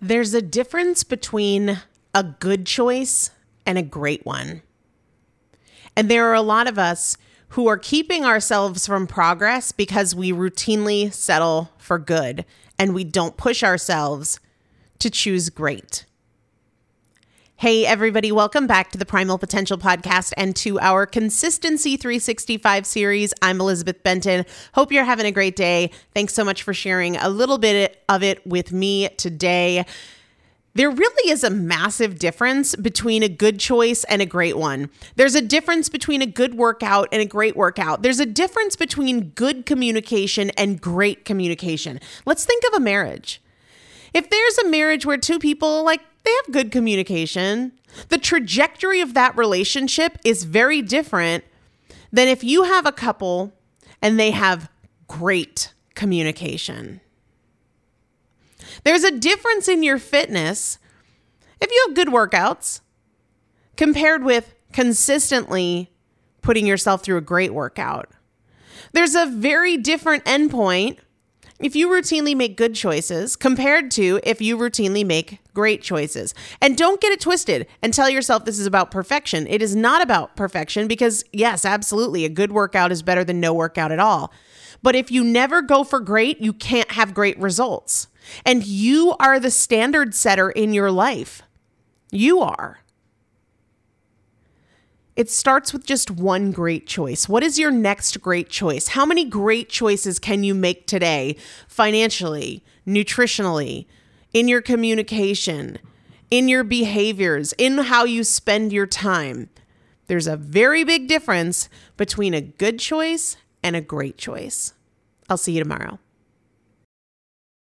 There's a difference between a good choice and a great one. And there are a lot of us who are keeping ourselves from progress because we routinely settle for good and we don't push ourselves to choose great. Hey, everybody, welcome back to the Primal Potential Podcast and to our Consistency 365 series. I'm Elizabeth Benton. Hope you're having a great day. Thanks so much for sharing a little bit of it with me today. There really is a massive difference between a good choice and a great one. There's a difference between a good workout and a great workout. There's a difference between good communication and great communication. Let's think of a marriage. If there's a marriage where two people like they have good communication. The trajectory of that relationship is very different than if you have a couple and they have great communication. There's a difference in your fitness if you have good workouts compared with consistently putting yourself through a great workout. There's a very different endpoint if you routinely make good choices compared to if you routinely make great choices. And don't get it twisted and tell yourself this is about perfection. It is not about perfection because, yes, absolutely, a good workout is better than no workout at all. But if you never go for great, you can't have great results. And you are the standard setter in your life. You are. It starts with just one great choice. What is your next great choice? How many great choices can you make today, financially, nutritionally, in your communication, in your behaviors, in how you spend your time? There's a very big difference between a good choice and a great choice. I'll see you tomorrow.